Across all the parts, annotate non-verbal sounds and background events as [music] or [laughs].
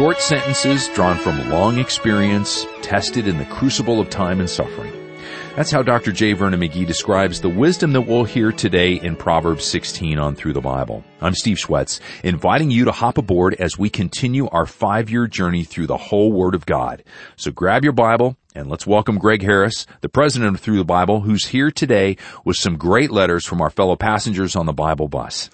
Short sentences drawn from long experience, tested in the crucible of time and suffering. That's how Dr. J. Vernon McGee describes the wisdom that we'll hear today in Proverbs 16 on Through the Bible. I'm Steve Schwetz, inviting you to hop aboard as we continue our five-year journey through the whole Word of God. So grab your Bible and let's welcome Greg Harris, the president of Through the Bible, who's here today with some great letters from our fellow passengers on the Bible bus.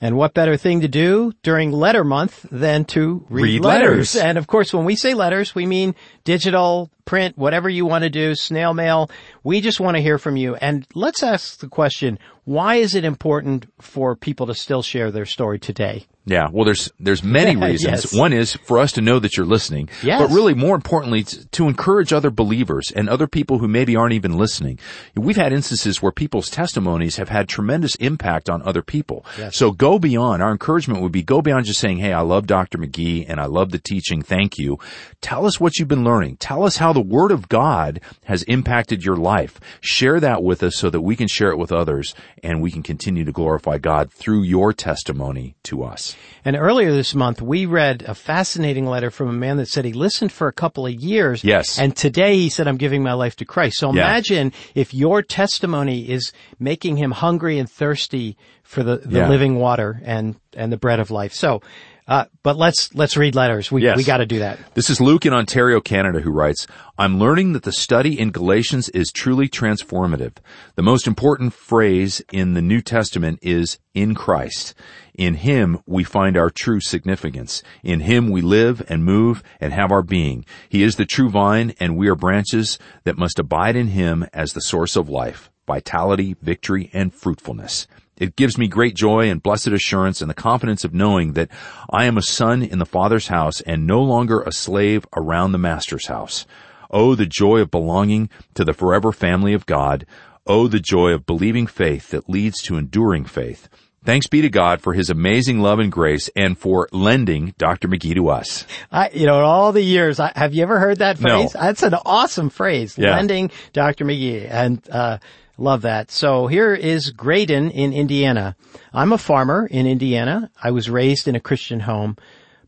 And what better thing to do during letter month than to read, Read letters. letters. And of course, when we say letters, we mean digital, print, whatever you want to do, snail mail. We just want to hear from you. And let's ask the question, why is it important for people to still share their story today? Yeah, well, there's there's many [laughs] reasons. Yes. One is for us to know that you're listening, Yes. but really more importantly, to encourage other believers and other people who maybe aren't even listening. We've had instances where people's testimonies have had tremendous impact on other people. Yes. So go beyond. Our encouragement would be go beyond just saying, "Hey, I love Dr. McGee and I love the teaching. Thank you." Tell us what you've been learning. Tell us how the Word of God has impacted your life. Share that with us so that we can share it with others and we can continue to glorify God through your testimony to us. And earlier this month, we read a fascinating letter from a man that said he listened for a couple of years. Yes. And today he said, I'm giving my life to Christ. So Yeah. imagine if your testimony is making him hungry and thirsty for the, the Yeah. living water and, and the bread of life. So, uh, but let's, let's read letters. We, Yes. we gotta do that. This is Luke in Ontario, Canada, who writes, I'm learning that the study in Galatians is truly transformative. The most important phrase in the New Testament is in Christ. In Him we find our true significance. In Him we live and move and have our being. He is the true vine and we are branches that must abide in Him as the source of life, vitality, victory, and fruitfulness. It gives me great joy and blessed assurance and the confidence of knowing that I am a son in the Father's house and no longer a slave around the Master's house. Oh, the joy of belonging to the forever family of God. Oh, the joy of believing faith that leads to enduring faith. Thanks be to God for His amazing love and grace and for lending Dr. McGee to us. I, you know, in all the years, I, have you ever heard that phrase? No. That's an awesome phrase. Yeah. Lending Dr. McGee. And, uh, love that. So here is Graydon in Indiana. I'm a farmer in Indiana. I was raised in a Christian home,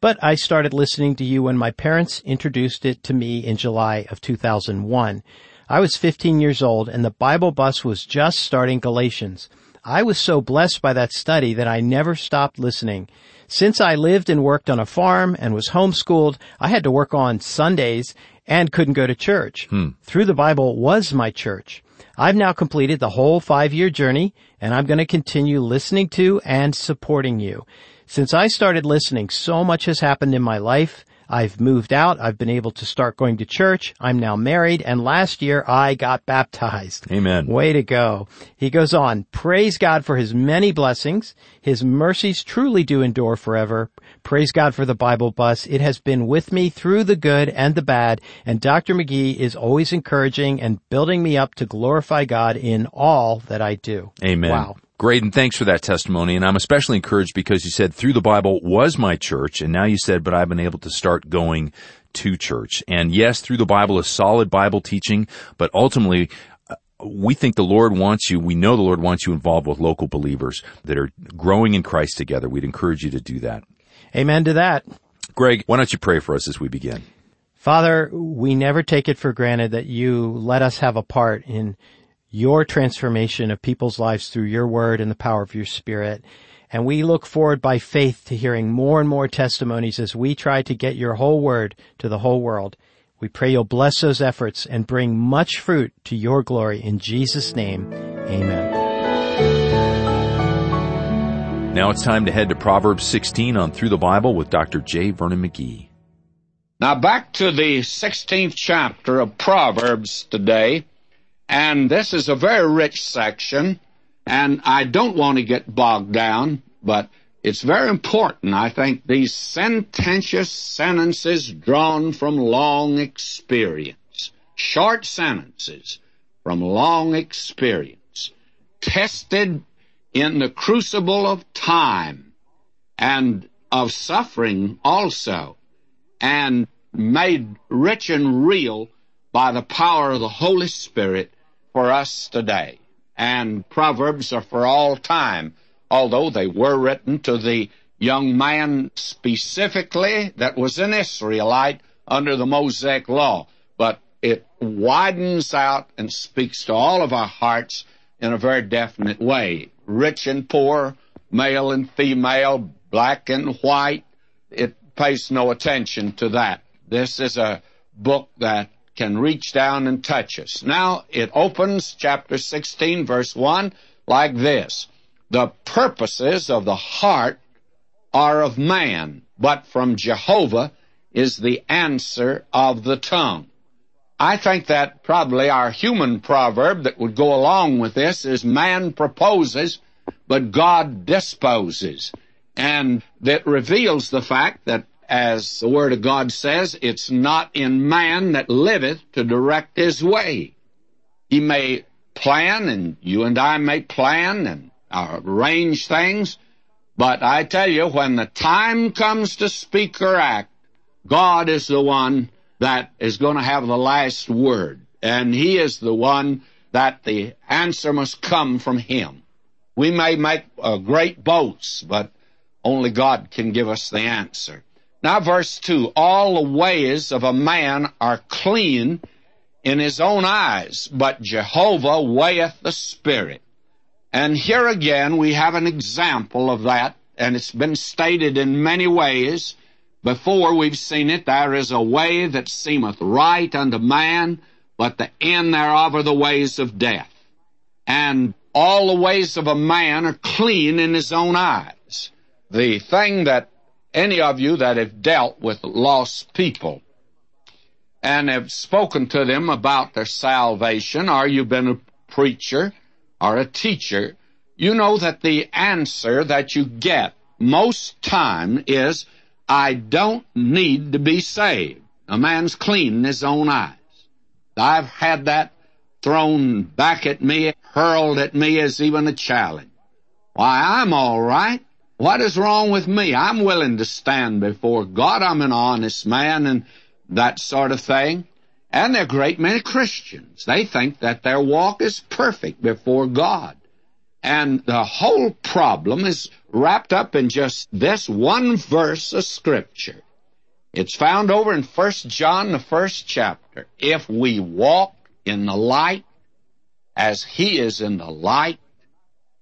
but I started listening to you when my parents introduced it to me in July of 2001. I was 15 years old and the Bible bus was just starting Galatians. I was so blessed by that study that I never stopped listening. Since I lived and worked on a farm and was homeschooled, I had to work on Sundays and couldn't go to church. Hmm. Through the Bible was my church. I've now completed the whole five year journey and I'm going to continue listening to and supporting you. Since I started listening, so much has happened in my life. I've moved out. I've been able to start going to church. I'm now married and last year I got baptized. Amen. Way to go. He goes on, praise God for his many blessings. His mercies truly do endure forever. Praise God for the Bible bus. It has been with me through the good and the bad. And Dr. McGee is always encouraging and building me up to glorify God in all that I do. Amen. Wow. Graydon, thanks for that testimony. And I'm especially encouraged because you said through the Bible was my church. And now you said, but I've been able to start going to church. And yes, through the Bible is solid Bible teaching, but ultimately, uh, we think the Lord wants you, we know the Lord wants you involved with local believers that are growing in Christ together. We'd encourage you to do that. Amen to that. Greg, why don't you pray for us as we begin? Father, we never take it for granted that you let us have a part in your transformation of people's lives through your word and the power of your spirit. And we look forward by faith to hearing more and more testimonies as we try to get your whole word to the whole world. We pray you'll bless those efforts and bring much fruit to your glory in Jesus' name. Amen. Now it's time to head to Proverbs 16 on Through the Bible with Dr. J. Vernon McGee. Now back to the 16th chapter of Proverbs today, and this is a very rich section, and I don't want to get bogged down, but it's very important, I think, these sententious sentences drawn from long experience, short sentences from long experience, tested in the crucible of time and of suffering also and made rich and real by the power of the Holy Spirit for us today. And Proverbs are for all time, although they were written to the young man specifically that was an Israelite under the Mosaic law, but it widens out and speaks to all of our hearts in a very definite way. Rich and poor, male and female, black and white. It pays no attention to that. This is a book that can reach down and touch us. Now, it opens chapter 16, verse 1, like this. The purposes of the heart are of man, but from Jehovah is the answer of the tongue. I think that probably our human proverb that would go along with this is man proposes, but God disposes. And that reveals the fact that, as the Word of God says, it's not in man that liveth to direct his way. He may plan, and you and I may plan and arrange things, but I tell you, when the time comes to speak or act, God is the one that is going to have the last word. And He is the one that the answer must come from Him. We may make uh, great boasts, but only God can give us the answer. Now, verse 2 All the ways of a man are clean in his own eyes, but Jehovah weigheth the spirit. And here again we have an example of that, and it's been stated in many ways. Before we've seen it, there is a way that seemeth right unto man, but the end thereof are the ways of death. And all the ways of a man are clean in his own eyes. The thing that any of you that have dealt with lost people and have spoken to them about their salvation, or you've been a preacher, or a teacher, you know that the answer that you get most time is, I don't need to be saved. A man's clean in his own eyes. I've had that thrown back at me, hurled at me as even a challenge. Why, I'm all right. What is wrong with me? I'm willing to stand before God. I'm an honest man and that sort of thing. And there are a great many Christians. They think that their walk is perfect before God. And the whole problem is wrapped up in just this one verse of Scripture. It's found over in 1 John, the first chapter. If we walk in the light as He is in the light,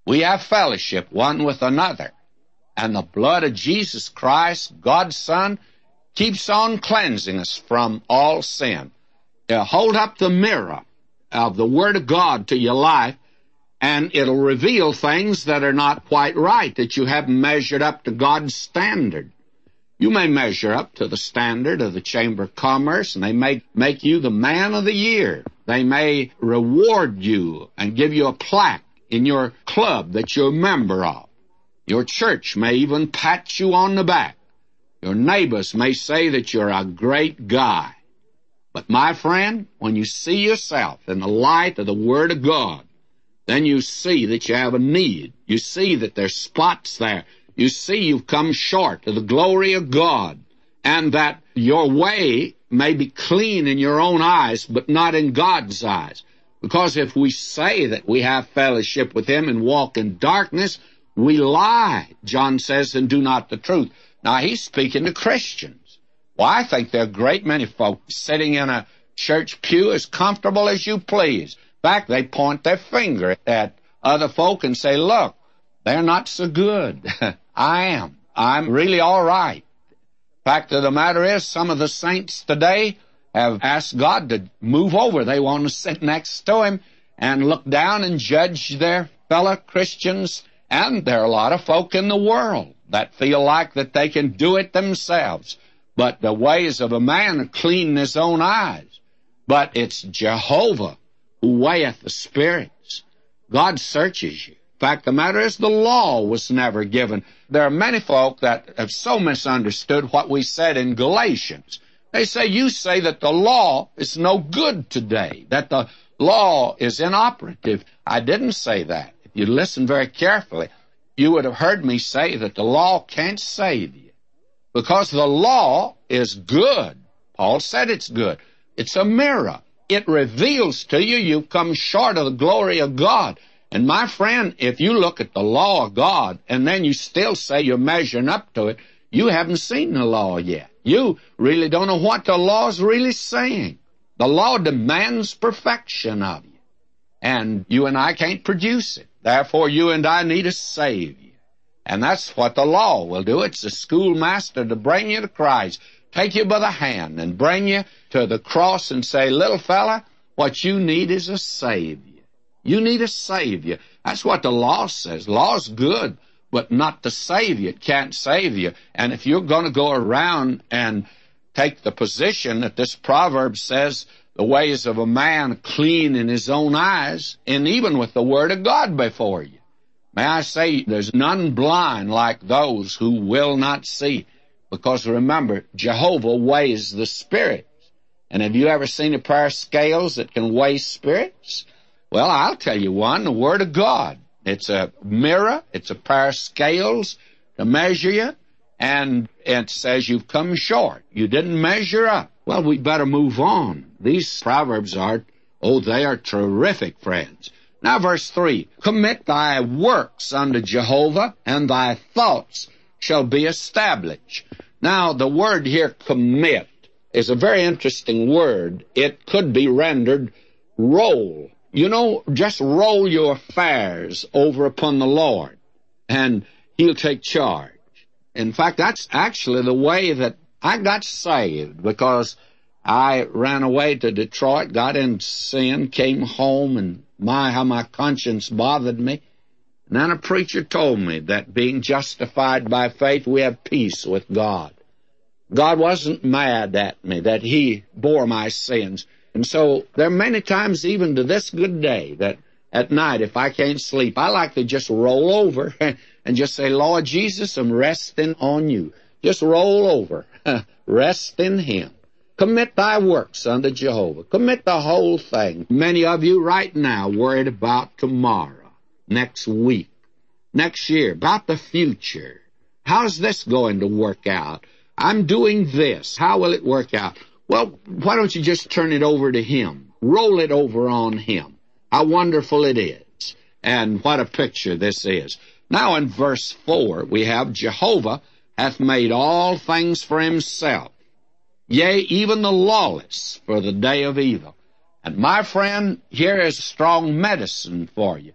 we have fellowship one with another. And the blood of Jesus Christ, God's Son, keeps on cleansing us from all sin uh, hold up the mirror of the Word of God to your life, and it'll reveal things that are not quite right, that you haven't measured up to God's standard. You may measure up to the standard of the Chamber of Commerce, and they may make you the man of the year. They may reward you and give you a plaque in your club that you're a member of. Your church may even pat you on the back. Your neighbors may say that you're a great guy. But my friend, when you see yourself in the light of the Word of God, then you see that you have a need. You see that there's spots there. You see you've come short of the glory of God and that your way may be clean in your own eyes, but not in God's eyes. Because if we say that we have fellowship with Him and walk in darkness, we lie, John says, and do not the truth. Now he's speaking to Christians. Well, I think there are a great many folks sitting in a church pew as comfortable as you please. In fact, they point their finger at other folk and say, look, they're not so good. [laughs] I am. I'm really all right. Fact of the matter is, some of the saints today have asked God to move over. They want to sit next to Him and look down and judge their fellow Christians. And there are a lot of folk in the world that feel like that they can do it themselves. But the ways of a man are clean in his own eyes. But it's Jehovah who weigheth the spirits. God searches you. In fact, the matter is the law was never given. There are many folk that have so misunderstood what we said in Galatians. They say, you say that the law is no good today, that the law is inoperative. I didn't say that. You listen very carefully, you would have heard me say that the law can't save you. Because the law is good. Paul said it's good. It's a mirror. It reveals to you you've come short of the glory of God. And my friend, if you look at the law of God and then you still say you're measuring up to it, you haven't seen the law yet. You really don't know what the law's really saying. The law demands perfection of you. And you and I can't produce it. Therefore, you and I need a Savior. And that's what the law will do. It's the schoolmaster to bring you to Christ, take you by the hand, and bring you to the cross and say, little fella, what you need is a Savior. You need a Savior. That's what the law says. Law's good, but not the Savior. It can't save you. And if you're going to go around and take the position that this proverb says, the ways of a man clean in his own eyes, and even with the Word of God before you. May I say, there's none blind like those who will not see. Because remember, Jehovah weighs the spirits. And have you ever seen a pair of scales that can weigh spirits? Well, I'll tell you one, the Word of God. It's a mirror, it's a pair of scales to measure you, and it says you've come short. You didn't measure up. Well, we better move on. These proverbs are, oh, they are terrific, friends. Now, verse 3 Commit thy works unto Jehovah, and thy thoughts shall be established. Now, the word here, commit, is a very interesting word. It could be rendered roll. You know, just roll your affairs over upon the Lord, and He'll take charge. In fact, that's actually the way that I got saved, because I ran away to Detroit, got in sin, came home, and my, how my conscience bothered me. And then a preacher told me that being justified by faith, we have peace with God. God wasn't mad at me, that He bore my sins. And so there are many times, even to this good day, that at night, if I can't sleep, I like to just roll over [laughs] and just say, Lord Jesus, I'm resting on you. Just roll over. [laughs] Rest in Him. Commit thy works unto Jehovah. Commit the whole thing. Many of you right now worried about tomorrow, next week, next year, about the future. How's this going to work out? I'm doing this. How will it work out? Well, why don't you just turn it over to Him? Roll it over on Him. How wonderful it is. And what a picture this is. Now in verse 4, we have Jehovah hath made all things for himself yea, even the lawless for the day of evil. And my friend, here is strong medicine for you.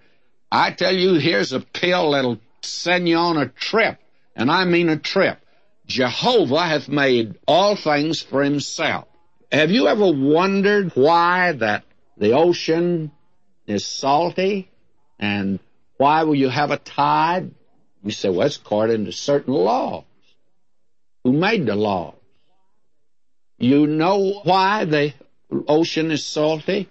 I tell you, here's a pill that'll send you on a trip, and I mean a trip. Jehovah hath made all things for himself. Have you ever wondered why that the ocean is salty and why will you have a tide? You say, well, it's according to certain laws. Who made the law? You know why the ocean is salty?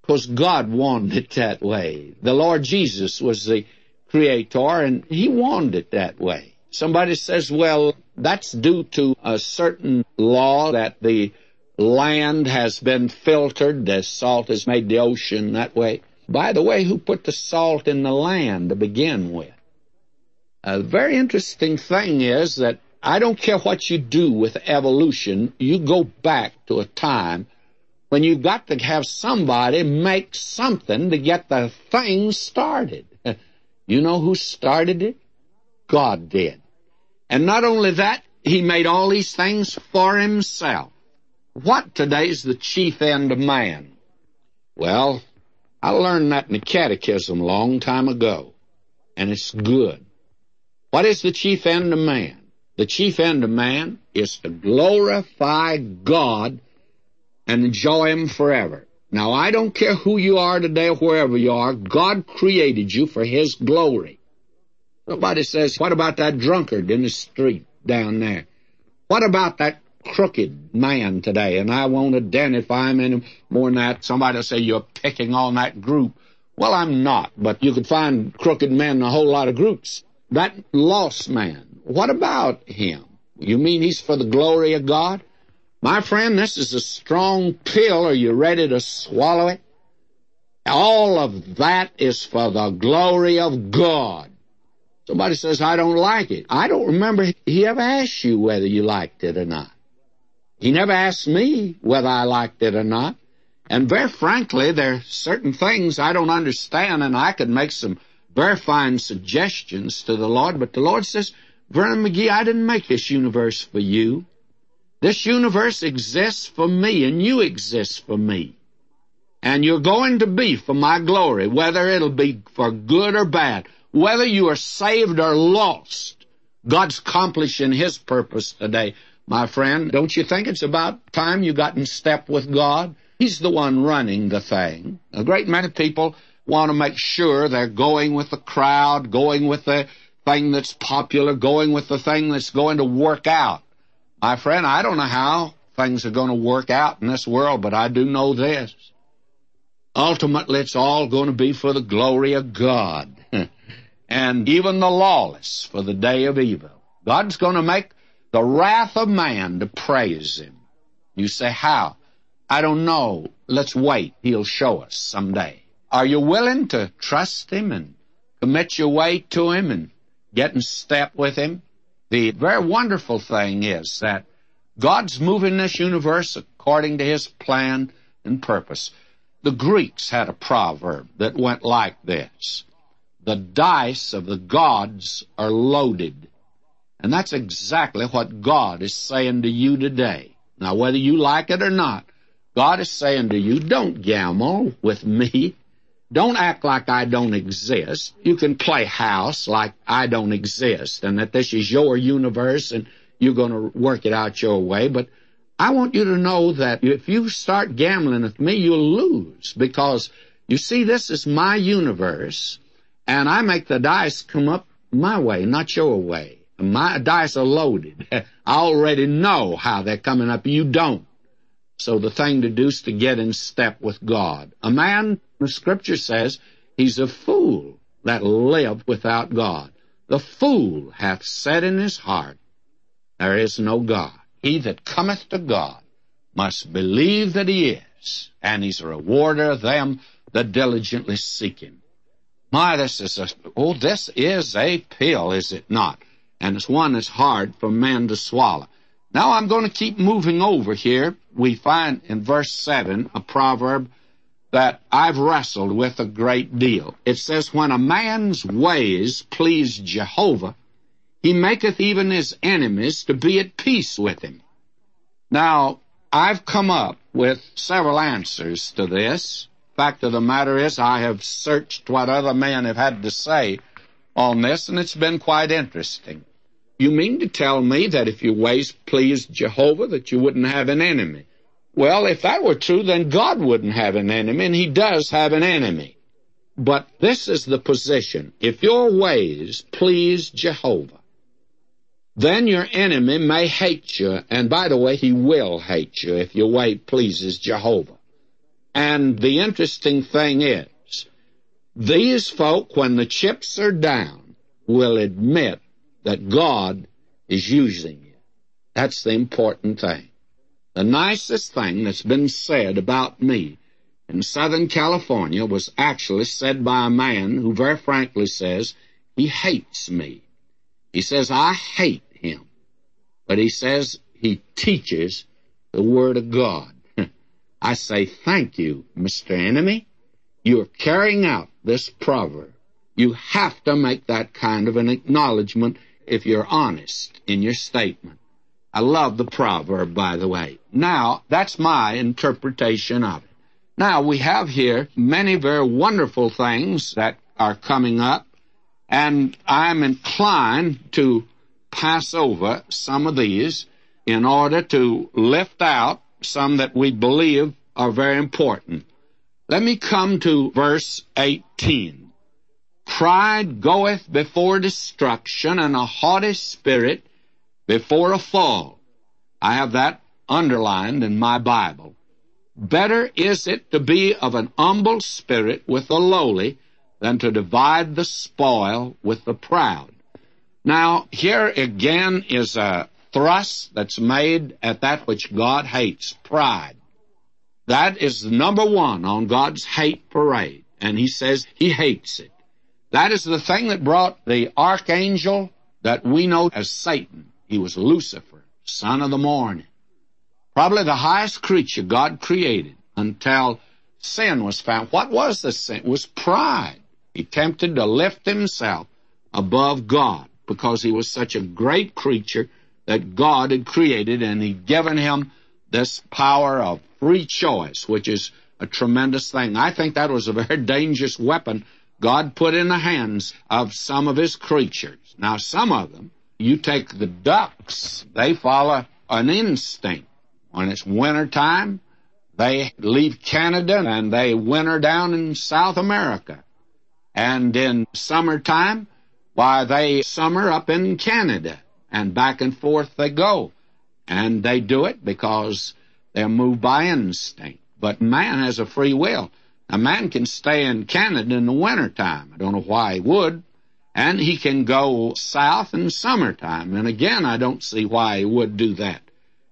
Because God wanted it that way. The Lord Jesus was the creator and He wanted it that way. Somebody says, well, that's due to a certain law that the land has been filtered, the salt has made the ocean that way. By the way, who put the salt in the land to begin with? A very interesting thing is that I don't care what you do with evolution, you go back to a time when you've got to have somebody make something to get the thing started. [laughs] You know who started it? God did. And not only that, He made all these things for Himself. What today's the chief end of man? Well, I learned that in the catechism a long time ago, and it's good. What is the chief end of man? The chief end of man is to glorify God and enjoy Him forever. Now, I don't care who you are today or wherever you are, God created you for His glory. Nobody says, what about that drunkard in the street down there? What about that crooked man today? And I won't identify him any more than that. Somebody will say, you're picking on that group. Well, I'm not, but you could find crooked men in a whole lot of groups. That lost man, what about him? You mean he's for the glory of God? My friend, this is a strong pill. Are you ready to swallow it? All of that is for the glory of God. Somebody says, I don't like it. I don't remember he ever asked you whether you liked it or not. He never asked me whether I liked it or not. And very frankly, there are certain things I don't understand, and I could make some very fine suggestions to the Lord, but the Lord says, Vernon McGee, I didn't make this universe for you. This universe exists for me, and you exist for me. And you're going to be for my glory, whether it'll be for good or bad, whether you are saved or lost. God's accomplishing His purpose today. My friend, don't you think it's about time you got in step with God? He's the one running the thing. A great many people want to make sure they're going with the crowd, going with the thing that's popular, going with the thing that's going to work out. My friend, I don't know how things are going to work out in this world, but I do know this. Ultimately, it's all going to be for the glory of God. [laughs] and even the lawless for the day of evil. God's going to make the wrath of man to praise him. You say, how? I don't know. Let's wait. He'll show us someday. Are you willing to trust him and commit your way to him and get in step with him? The very wonderful thing is that God's moving this universe according to his plan and purpose. The Greeks had a proverb that went like this. The dice of the gods are loaded. And that's exactly what God is saying to you today. Now, whether you like it or not, God is saying to you, don't gamble with me. Don't act like I don't exist. You can play house like I don't exist and that this is your universe and you're going to work it out your way. But I want you to know that if you start gambling with me, you'll lose because you see, this is my universe and I make the dice come up my way, not your way. My dice are loaded. [laughs] I already know how they're coming up. You don't. So the thing to do is to get in step with God. A man, the scripture says, he's a fool that lived without God. The fool hath said in his heart, there is no God. He that cometh to God must believe that he is, and he's a rewarder of them that diligently seek him. My, this is a, oh, this is a pill, is it not? And it's one that's hard for men to swallow. Now I'm going to keep moving over here. We find in verse 7 a proverb that I've wrestled with a great deal. It says, When a man's ways please Jehovah, he maketh even his enemies to be at peace with him. Now, I've come up with several answers to this. Fact of the matter is, I have searched what other men have had to say on this, and it's been quite interesting. You mean to tell me that if your ways pleased Jehovah, that you wouldn't have an enemy? Well, if that were true, then God wouldn't have an enemy, and He does have an enemy. But this is the position. If your ways please Jehovah, then your enemy may hate you, and by the way, he will hate you if your way pleases Jehovah. And the interesting thing is, these folk, when the chips are down, will admit that God is using you. That's the important thing. The nicest thing that's been said about me in Southern California was actually said by a man who very frankly says he hates me. He says, I hate him. But he says he teaches the Word of God. [laughs] I say, thank you, Mr. Enemy. You're carrying out this proverb. You have to make that kind of an acknowledgement if you're honest in your statement. I love the proverb, by the way. Now, that's my interpretation of it. Now, we have here many very wonderful things that are coming up, and I'm inclined to pass over some of these in order to lift out some that we believe are very important. Let me come to verse 18. Pride goeth before destruction, and a haughty spirit before a fall. I have that underlined in my Bible. Better is it to be of an humble spirit with the lowly than to divide the spoil with the proud. Now, here again is a thrust that's made at that which God hates, pride. That is number one on God's hate parade, and He says He hates it. That is the thing that brought the archangel that we know as Satan. He was Lucifer, son of the morning. Probably the highest creature God created. until sin was found. What was the sin? It was pride. He tempted to lift himself above God because he was such a great creature that God had created and he'd given him this power of free choice, which is a tremendous thing. I think that was a very [laughs] dangerous weapon God put in the hands of some of his creatures. Now, some of them, you take the ducks, they follow an instinct. When it's winter time, they leave Canada and they winter down in South America. And in summertime, why, they summer up in Canada and back and forth they go. And they do it because they're moved by instinct. But man has a free will. A man can stay in Canada in the wintertime. I don't know why he would. And he can go south in summertime. And again, I don't see why he would do that.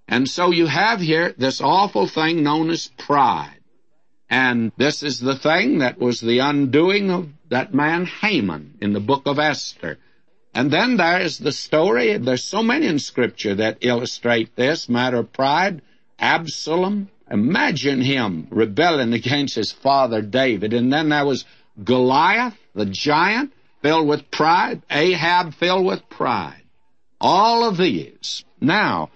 And so you have here this awful thing known as pride. And this is the thing that was the undoing of that man Haman in the book of Esther. And then there is the story. There's so many in Scripture that illustrate this matter of pride. Absalom. Imagine him rebelling against his father David. And then there was Goliath, the giant, filled with pride. Ahab, filled with pride. All of these. Now,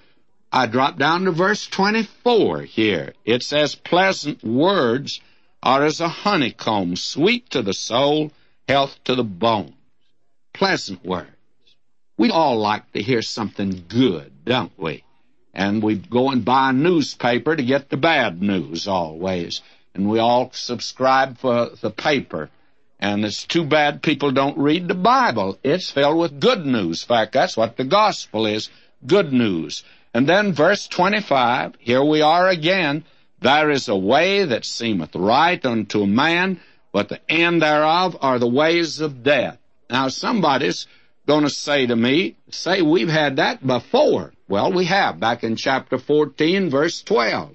I drop down to verse 24 here. It says, Pleasant words are as a honeycomb, sweet to the soul, health to the bones. Pleasant words. We all like to hear something good, don't we? And we go and buy a newspaper to get the bad news always. And we all subscribe for the paper. And it's too bad people don't read the Bible. It's filled with good news. In fact, that's what the gospel is. Good news. And then verse 25, here we are again. There is a way that seemeth right unto a man, but the end thereof are the ways of death. Now somebody's going to say to me, say we've had that before. Well, we have, back in chapter 14, verse 12.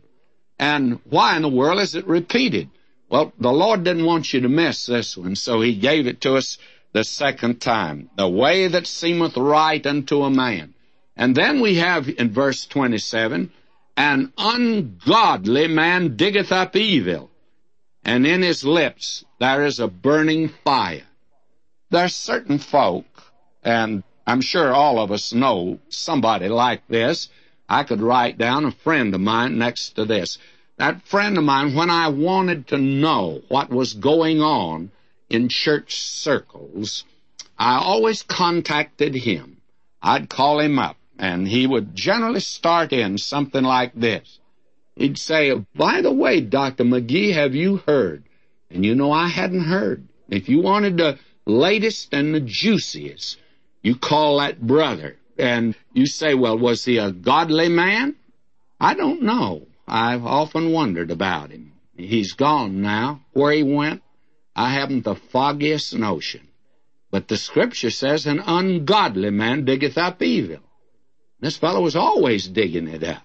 And why in the world is it repeated? Well, the Lord didn't want you to miss this one, so He gave it to us the second time. The way that seemeth right unto a man. And then we have in verse 27, an ungodly man diggeth up evil, and in his lips there is a burning fire. There are certain folk, and I'm sure all of us know somebody like this. I could write down a friend of mine next to this. That friend of mine, when I wanted to know what was going on in church circles, I always contacted him. I'd call him up and he would generally start in something like this. He'd say, by the way, Dr. McGee, have you heard? And you know I hadn't heard. If you wanted the latest and the juiciest, you call that brother. And you say, well, was he a godly man? I don't know. I've often wondered about him. He's gone now. Where he went, I haven't the foggiest notion. But the scripture says an ungodly man diggeth up evil. This fellow was always digging it up.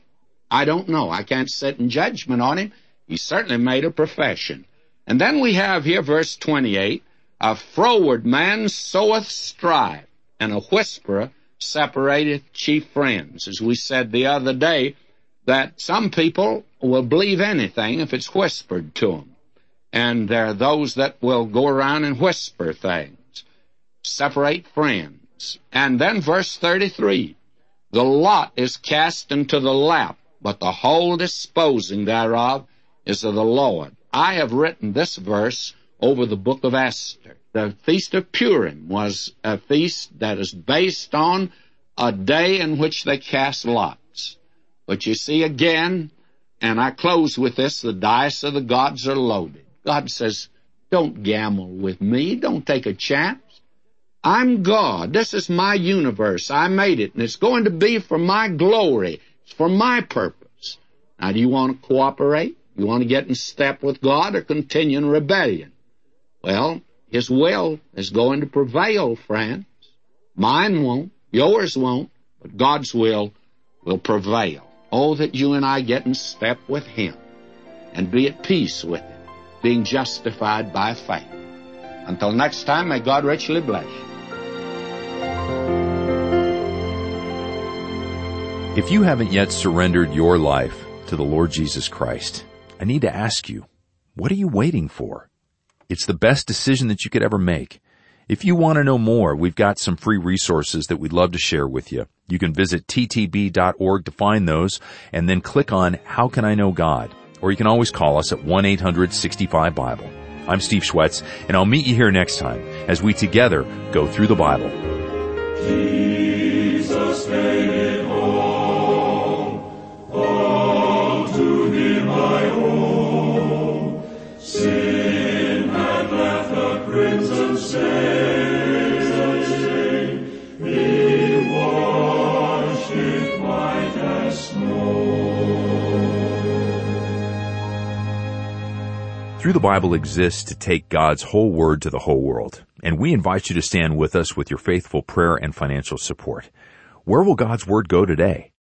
I don't know. I can't sit in judgment on him. He certainly made a profession. And then we have here verse 28, a froward man soweth strife, and a whisperer separateth chief friends. As we said the other day, that some people will believe anything if it's whispered to them. And there are those that will go around and whisper things, separate friends. And then verse 33, the lot is cast into the lap, but the whole disposing thereof is of the Lord. I have written this verse over the book of Esther. The Feast of Purim was a feast that is based on a day in which they cast lots. But you see again, and I close with this, the dice of the gods are loaded. God says, don't gamble with me. Don't take a chance. I'm God. This is my universe. I made it, and it's going to be for my glory. It's for my purpose. Now, do you want to cooperate? You want to get in step with God or continue in rebellion? Well, His will is going to prevail, friends. Mine won't. Yours won't. But God's will will prevail. Oh, that you and I get in step with Him and be at peace with Him, being justified by faith. Until next time, may God richly bless you. If you haven't yet surrendered your life to the Lord Jesus Christ, I need to ask you, what are you waiting for? It's the best decision that you could ever make. If you want to know more, we've got some free resources that we'd love to share with you. You can visit ttb.org to find those and then click on How Can I Know God? Or you can always call us at 1-800-65-BIBLE. I'm Steve Schwetz and I'll meet you here next time as we together go through the Bible. Through the Bible exists to take God's whole word to the whole world, and we invite you to stand with us with your faithful prayer and financial support. Where will God's word go today?